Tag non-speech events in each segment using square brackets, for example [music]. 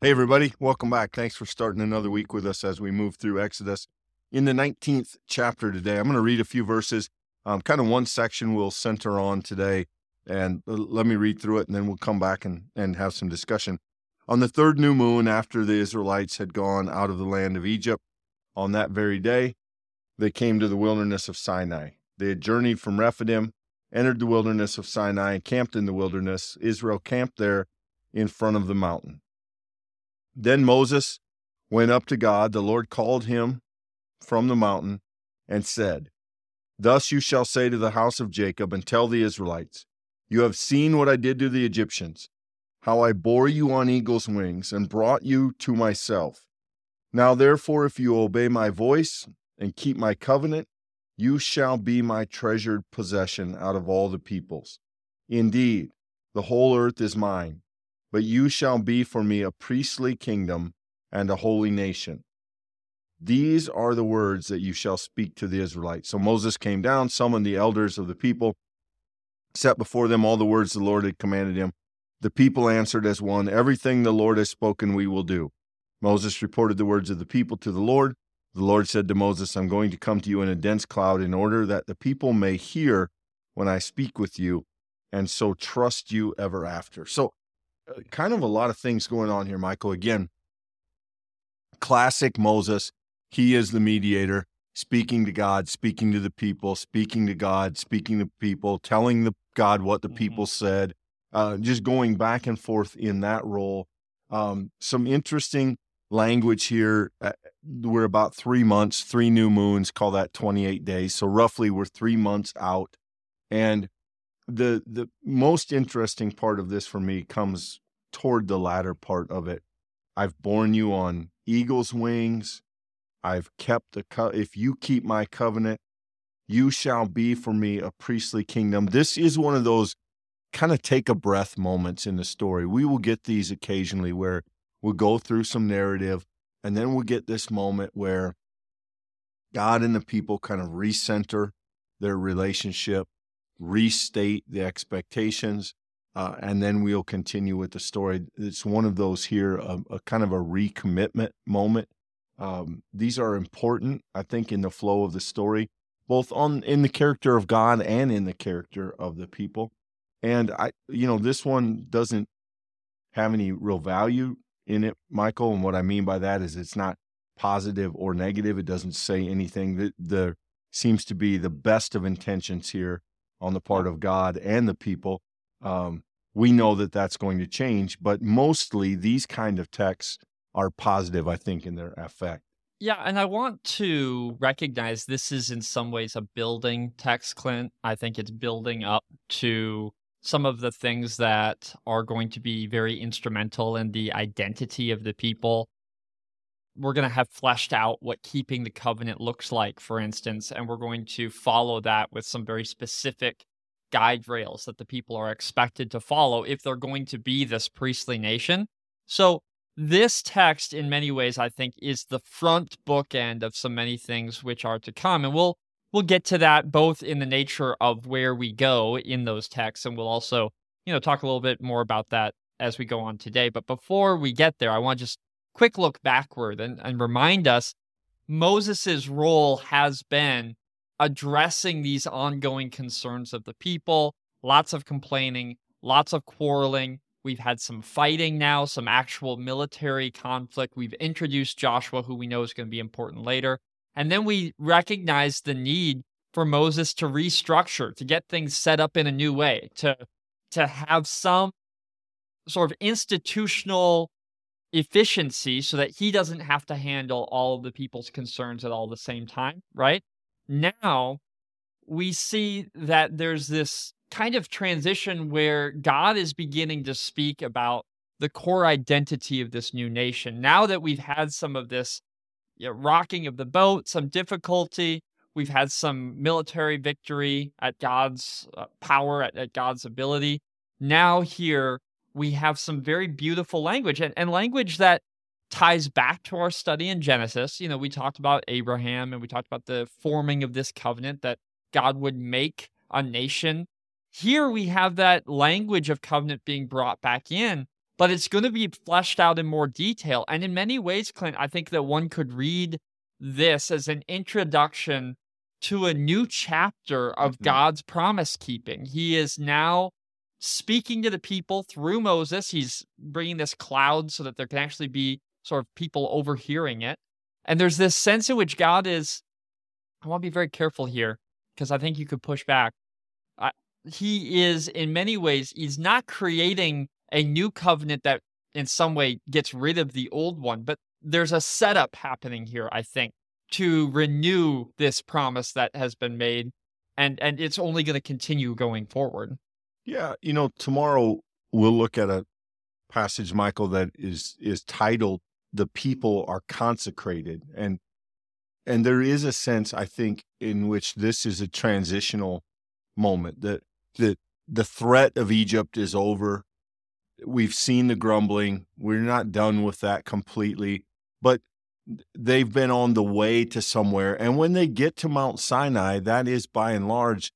Hey, everybody. Welcome back. Thanks for starting another week with us as we move through Exodus. In the 19th chapter today, I'm going to read a few verses. Um, kind of one section we'll center on today. And let me read through it, and then we'll come back and, and have some discussion. On the third new moon, after the Israelites had gone out of the land of Egypt, on that very day, they came to the wilderness of Sinai. They had journeyed from Rephidim, entered the wilderness of Sinai, and camped in the wilderness. Israel camped there in front of the mountain. Then Moses went up to God. The Lord called him from the mountain and said, Thus you shall say to the house of Jacob and tell the Israelites, You have seen what I did to the Egyptians, how I bore you on eagle's wings and brought you to myself. Now therefore, if you obey my voice and keep my covenant, you shall be my treasured possession out of all the peoples. Indeed, the whole earth is mine but you shall be for me a priestly kingdom and a holy nation. These are the words that you shall speak to the Israelites. So Moses came down, summoned the elders of the people, set before them all the words the Lord had commanded him. The people answered as one, Everything the Lord has spoken, we will do. Moses reported the words of the people to the Lord. The Lord said to Moses, I'm going to come to you in a dense cloud in order that the people may hear when I speak with you and so trust you ever after. So kind of a lot of things going on here, Michael. Again, classic Moses. He is the mediator, speaking to God, speaking to the people, speaking to God, speaking to people, telling the God what the mm-hmm. people said, uh, just going back and forth in that role. Um, some interesting language here. Uh, we're about three months, three new moons, call that 28 days. So roughly we're three months out. And the the most interesting part of this for me comes toward the latter part of it. I've borne you on eagle's wings. I've kept the co- if you keep my covenant, you shall be for me a priestly kingdom. This is one of those kind of take a breath moments in the story. We will get these occasionally where we'll go through some narrative and then we'll get this moment where God and the people kind of recenter their relationship restate the expectations, uh, and then we'll continue with the story. It's one of those here, a, a kind of a recommitment moment. Um, these are important, I think, in the flow of the story, both on in the character of God and in the character of the people. And I, you know, this one doesn't have any real value in it, Michael. And what I mean by that is it's not positive or negative. It doesn't say anything. That there seems to be the best of intentions here on the part of God and the people. Um, we know that that's going to change, but mostly these kind of texts are positive, I think, in their effect. Yeah, and I want to recognize this is in some ways a building text, Clint. I think it's building up to some of the things that are going to be very instrumental in the identity of the people we're going to have fleshed out what keeping the covenant looks like, for instance, and we're going to follow that with some very specific guide rails that the people are expected to follow if they're going to be this priestly nation. So, this text, in many ways, I think, is the front bookend of so many things which are to come. And we'll we'll get to that both in the nature of where we go in those texts, and we'll also, you know, talk a little bit more about that as we go on today. But before we get there, I want to just quick look backward and, and remind us Moses' role has been addressing these ongoing concerns of the people, lots of complaining, lots of quarreling. We've had some fighting now, some actual military conflict. We've introduced Joshua, who we know is going to be important later. And then we recognize the need for Moses to restructure, to get things set up in a new way, to to have some sort of institutional efficiency so that he doesn't have to handle all of the people's concerns at all the same time, right? Now we see that there's this kind of transition where God is beginning to speak about the core identity of this new nation. Now that we've had some of this you know, rocking of the boat, some difficulty, we've had some military victory at God's uh, power, at, at God's ability. Now, here, we have some very beautiful language and, and language that ties back to our study in Genesis. You know, we talked about Abraham and we talked about the forming of this covenant that God would make a nation. Here we have that language of covenant being brought back in, but it's going to be fleshed out in more detail. And in many ways, Clint, I think that one could read this as an introduction to a new chapter of mm-hmm. God's promise keeping. He is now speaking to the people through Moses. He's bringing this cloud so that there can actually be sort of people overhearing it. And there's this sense in which God is, I want to be very careful here because I think you could push back. He is, in many ways, he's not creating a new covenant that in some way gets rid of the old one, but there's a setup happening here, I think, to renew this promise that has been made. And, and it's only going to continue going forward. Yeah. You know, tomorrow we'll look at a passage, Michael, that is is titled "The People Are Consecrated," and and there is a sense, I think, in which this is a transitional moment. That that the threat of Egypt is over. We've seen the grumbling. We're not done with that completely, but they've been on the way to somewhere. And when they get to Mount Sinai, that is by and large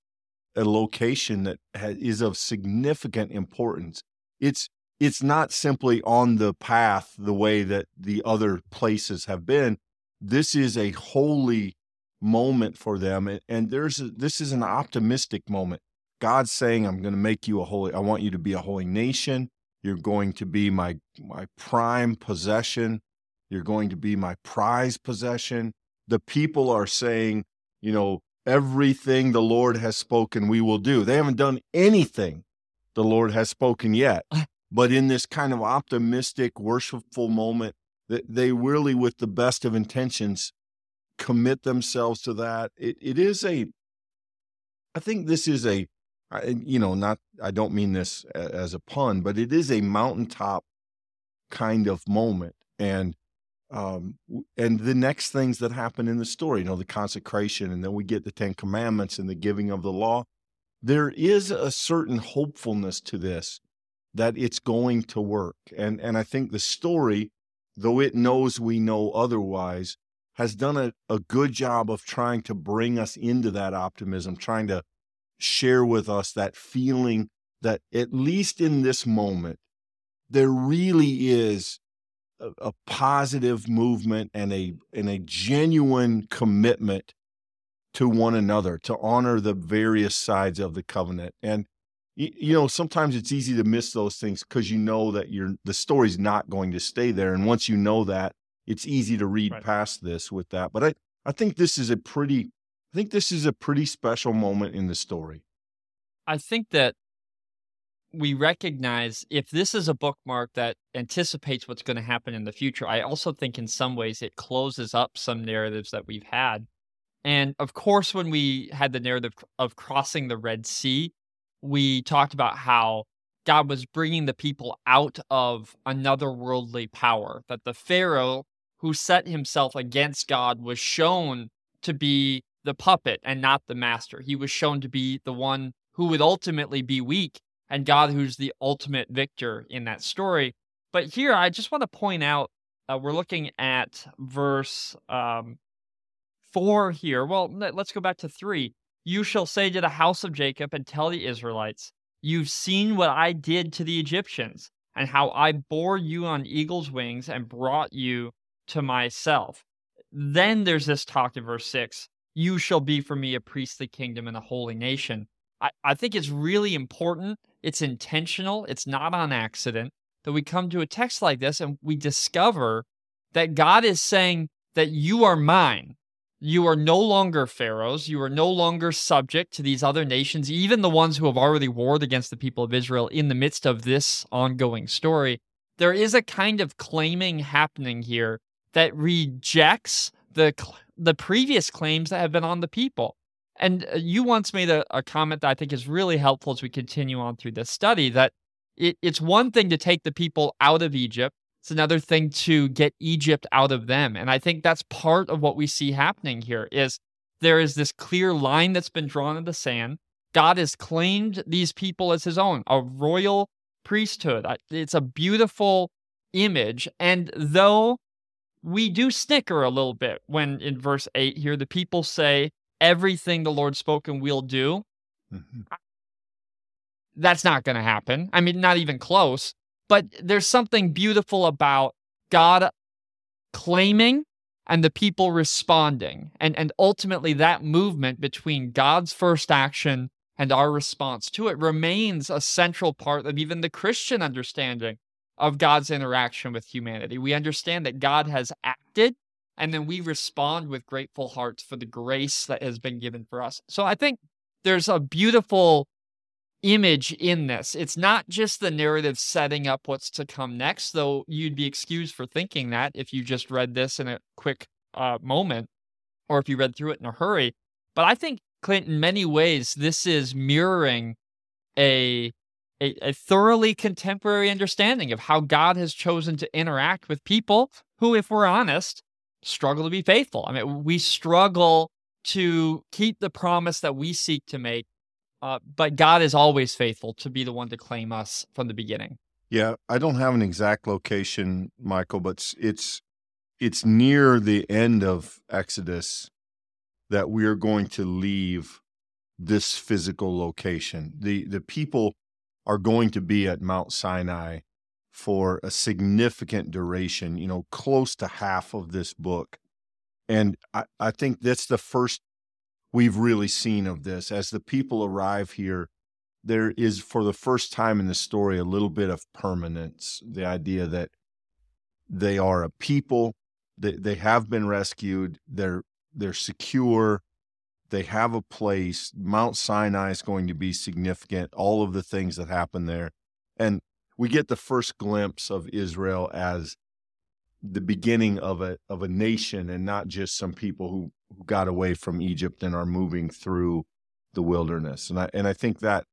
a location that is of significant importance. It's it's not simply on the path the way that the other places have been. This is a holy moment for them, and, and there's a, this is an optimistic moment. God's saying, "I'm going to make you a holy. I want you to be a holy nation. You're going to be my my prime possession. You're going to be my prize possession." The people are saying, you know, everything the Lord has spoken, we will do. They haven't done anything the Lord has spoken yet. Uh. But in this kind of optimistic, worshipful moment, that they really, with the best of intentions, commit themselves to that. It, it is a, I think this is a, you know, not, I don't mean this as a pun, but it is a mountaintop kind of moment. And um, and the next things that happen in the story, you know, the consecration, and then we get the Ten Commandments and the giving of the law. There is a certain hopefulness to this that it's going to work. And, and I think the story, though it knows we know otherwise, has done a, a good job of trying to bring us into that optimism, trying to share with us that feeling that at least in this moment, there really is a, positive movement and a and a genuine commitment to one another to honor the various sides of the covenant. And you, you know sometimes it's easy to miss those things because you know that you're the story's not going to stay there. And once you know that it's easy to read right. past this with that. But i i think this is a pretty i think this is a pretty special moment in the story. I think that we recognize if this is a bookmark that anticipates what's going to happen in the future, I also think in some ways it closes up some narratives that we've had. And of course, when we had the narrative of crossing the Red Sea, we talked about how God was bringing the people out of another worldly power, that the Pharaoh who set himself against God was shown to be the puppet and not the master. He was shown to be the one who would ultimately be weak and God, who's the ultimate victor in that story. But here, I just want to point out uh, we're looking at verse um, four here. Well, let's go back to three. You shall say to the house of Jacob and tell the Israelites, You've seen what I did to the Egyptians, and how I bore you on eagle's wings and brought you to myself. Then there's this talk in verse six You shall be for me a priestly kingdom and a holy nation. I, I think it's really important it's intentional, it's not on accident that we come to a text like this and we discover that God is saying that you are mine. You are no longer Pharaoh's. You are no longer subject to these other nations, even the ones who have already warred against the people of Israel in the midst of this ongoing story. There is a kind of claiming happening here that rejects the the previous claims that have been on the people. And uh, you once made a, a comment that I think is really helpful as we continue on through this study that it, it's one thing to take the people out of Egypt. It's another thing to get Egypt out of them. And I think that's part of what we see happening here is there is this clear line that's been drawn in the sand. God has claimed these people as his own, a royal priesthood. It's a beautiful image. And though we do snicker a little bit when in verse 8 here the people say, everything the Lord spoke spoken will do. Mm-hmm. That's not going to happen. I mean, not even close. But there's something beautiful about God claiming and the people responding. And, and ultimately, that movement between God's first action and our response to it remains a central part of even the Christian understanding of God's interaction with humanity. We understand that God has acted, and then we respond with grateful hearts for the grace that has been given for us. So I think there's a beautiful image in this. It's not just the narrative setting up what's to come next, though you'd be excused for thinking that if you just read this in a quick uh, moment or if you read through it in a hurry. But I think, Clint, in many ways, this is mirroring a, a, a thoroughly contemporary understanding of how God has chosen to interact with people who, if we're honest, struggle to be faithful. I mean, we struggle to keep the promise that we seek to make uh, but God is always faithful to be the one to claim us from the beginning. Yeah, I don't have an exact location, Michael, but it's it's near the end of Exodus that we are going to leave this physical location. The the people are going to be at Mount Sinai for a significant duration, you know, close to half of this book. And I, I think that's the first we've really seen of this. As the people arrive here, there is, for the first time in the story, a little bit of permanence. The idea that they are a people, they, they have been rescued, they're, they're secure, they have a place. Mount Sinai is going to be significant, all of the things that happen there. And we get the first glimpse of Israel as the beginning of a of a nation and not just some people who, who got away from Egypt and are moving through the wilderness. And I and I think that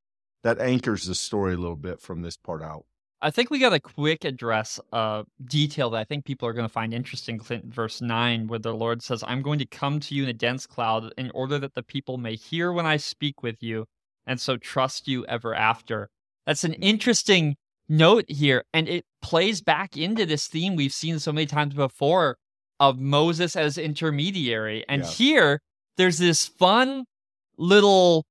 that anchors the story a little bit from this part out. I think we got a quick address uh, detail that I think people are going to find interesting. Clint, verse 9, where the Lord says, I'm going to come to you in a dense cloud in order that the people may hear when I speak with you, and so trust you ever after. That's an interesting note here, and it plays back into this theme we've seen so many times before of Moses as intermediary. And yeah. here, there's this fun little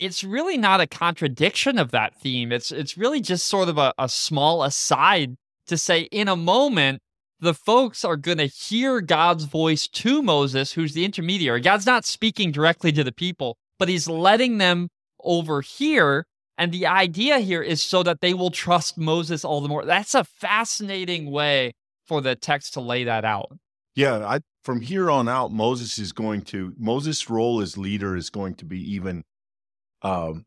it's really not a contradiction of that theme. It's it's really just sort of a, a small aside to say in a moment the folks are going to hear God's voice to Moses, who's the intermediary. God's not speaking directly to the people, but he's letting them overhear and the idea here is so that they will trust Moses all the more. That's a fascinating way for the text to lay that out. Yeah, I, from here on out, Moses is going to Moses' role as leader is going to be even um,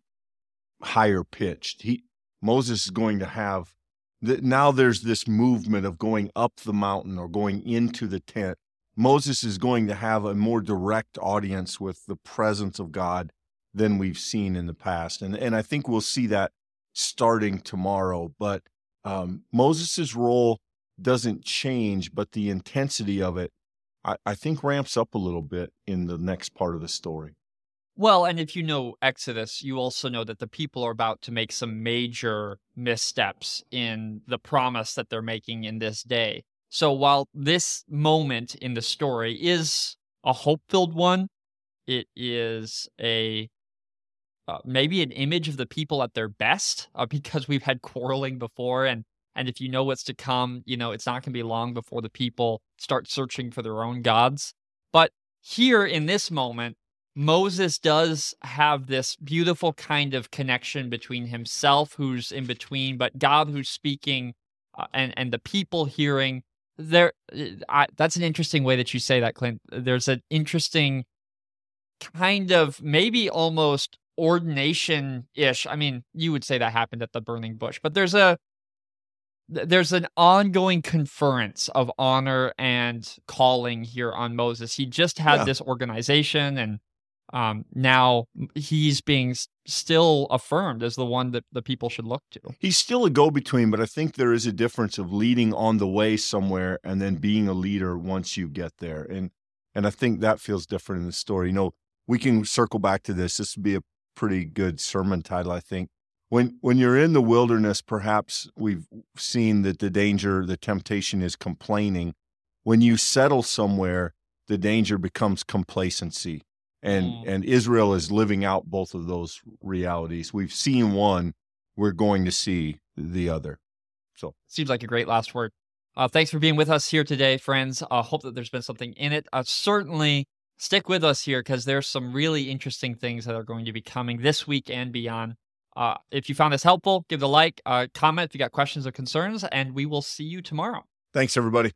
higher pitched. He Moses is going to have that now. There's this movement of going up the mountain or going into the tent. Moses is going to have a more direct audience with the presence of God than we've seen in the past. And and I think we'll see that starting tomorrow. But um, Moses' role doesn't change, but the intensity of it, I, I think, ramps up a little bit in the next part of the story. Well, and if you know Exodus, you also know that the people are about to make some major missteps in the promise that they're making in this day. So while this moment in the story is a hope filled one, it is a uh, maybe an image of the people at their best uh, [laughs] because we've had quarreling before and and if you know what's to come you know it's not going to be long before the people start searching for their own gods. But here in this moment Moses does have this beautiful kind of connection between himself who's in between but God who's speaking uh, and and the people hearing. There uh, I, that's an interesting way that you say that Clint. There's an interesting kind of maybe almost ordination ish. I mean, you would say that happened at the burning bush, but there's a there's an ongoing conference of honor and calling here on Moses. He just had yeah. this organization and um, now he's being still affirmed as the one that the people should look to. He's still a go between, but I think there is a difference of leading on the way somewhere and then being a leader once you get there. And and I think that feels different in the story. You know, we can circle back to this. This would be a pretty good sermon title, I think. When when you're in the wilderness, perhaps we've seen that the danger, the temptation is complaining. When you settle somewhere, the danger becomes complacency. And mm. and Israel is living out both of those realities. We've seen one, we're going to see the other. So seems like a great last word. Uh, thanks for being with us here today, friends. I uh, hope that there's been something in it. Uh, certainly stick with us here because there's some really interesting things that are going to be coming this week and beyond. Uh, if you found this helpful, give it a like, uh, comment if you got questions or concerns, and we will see you tomorrow. Thanks, everybody.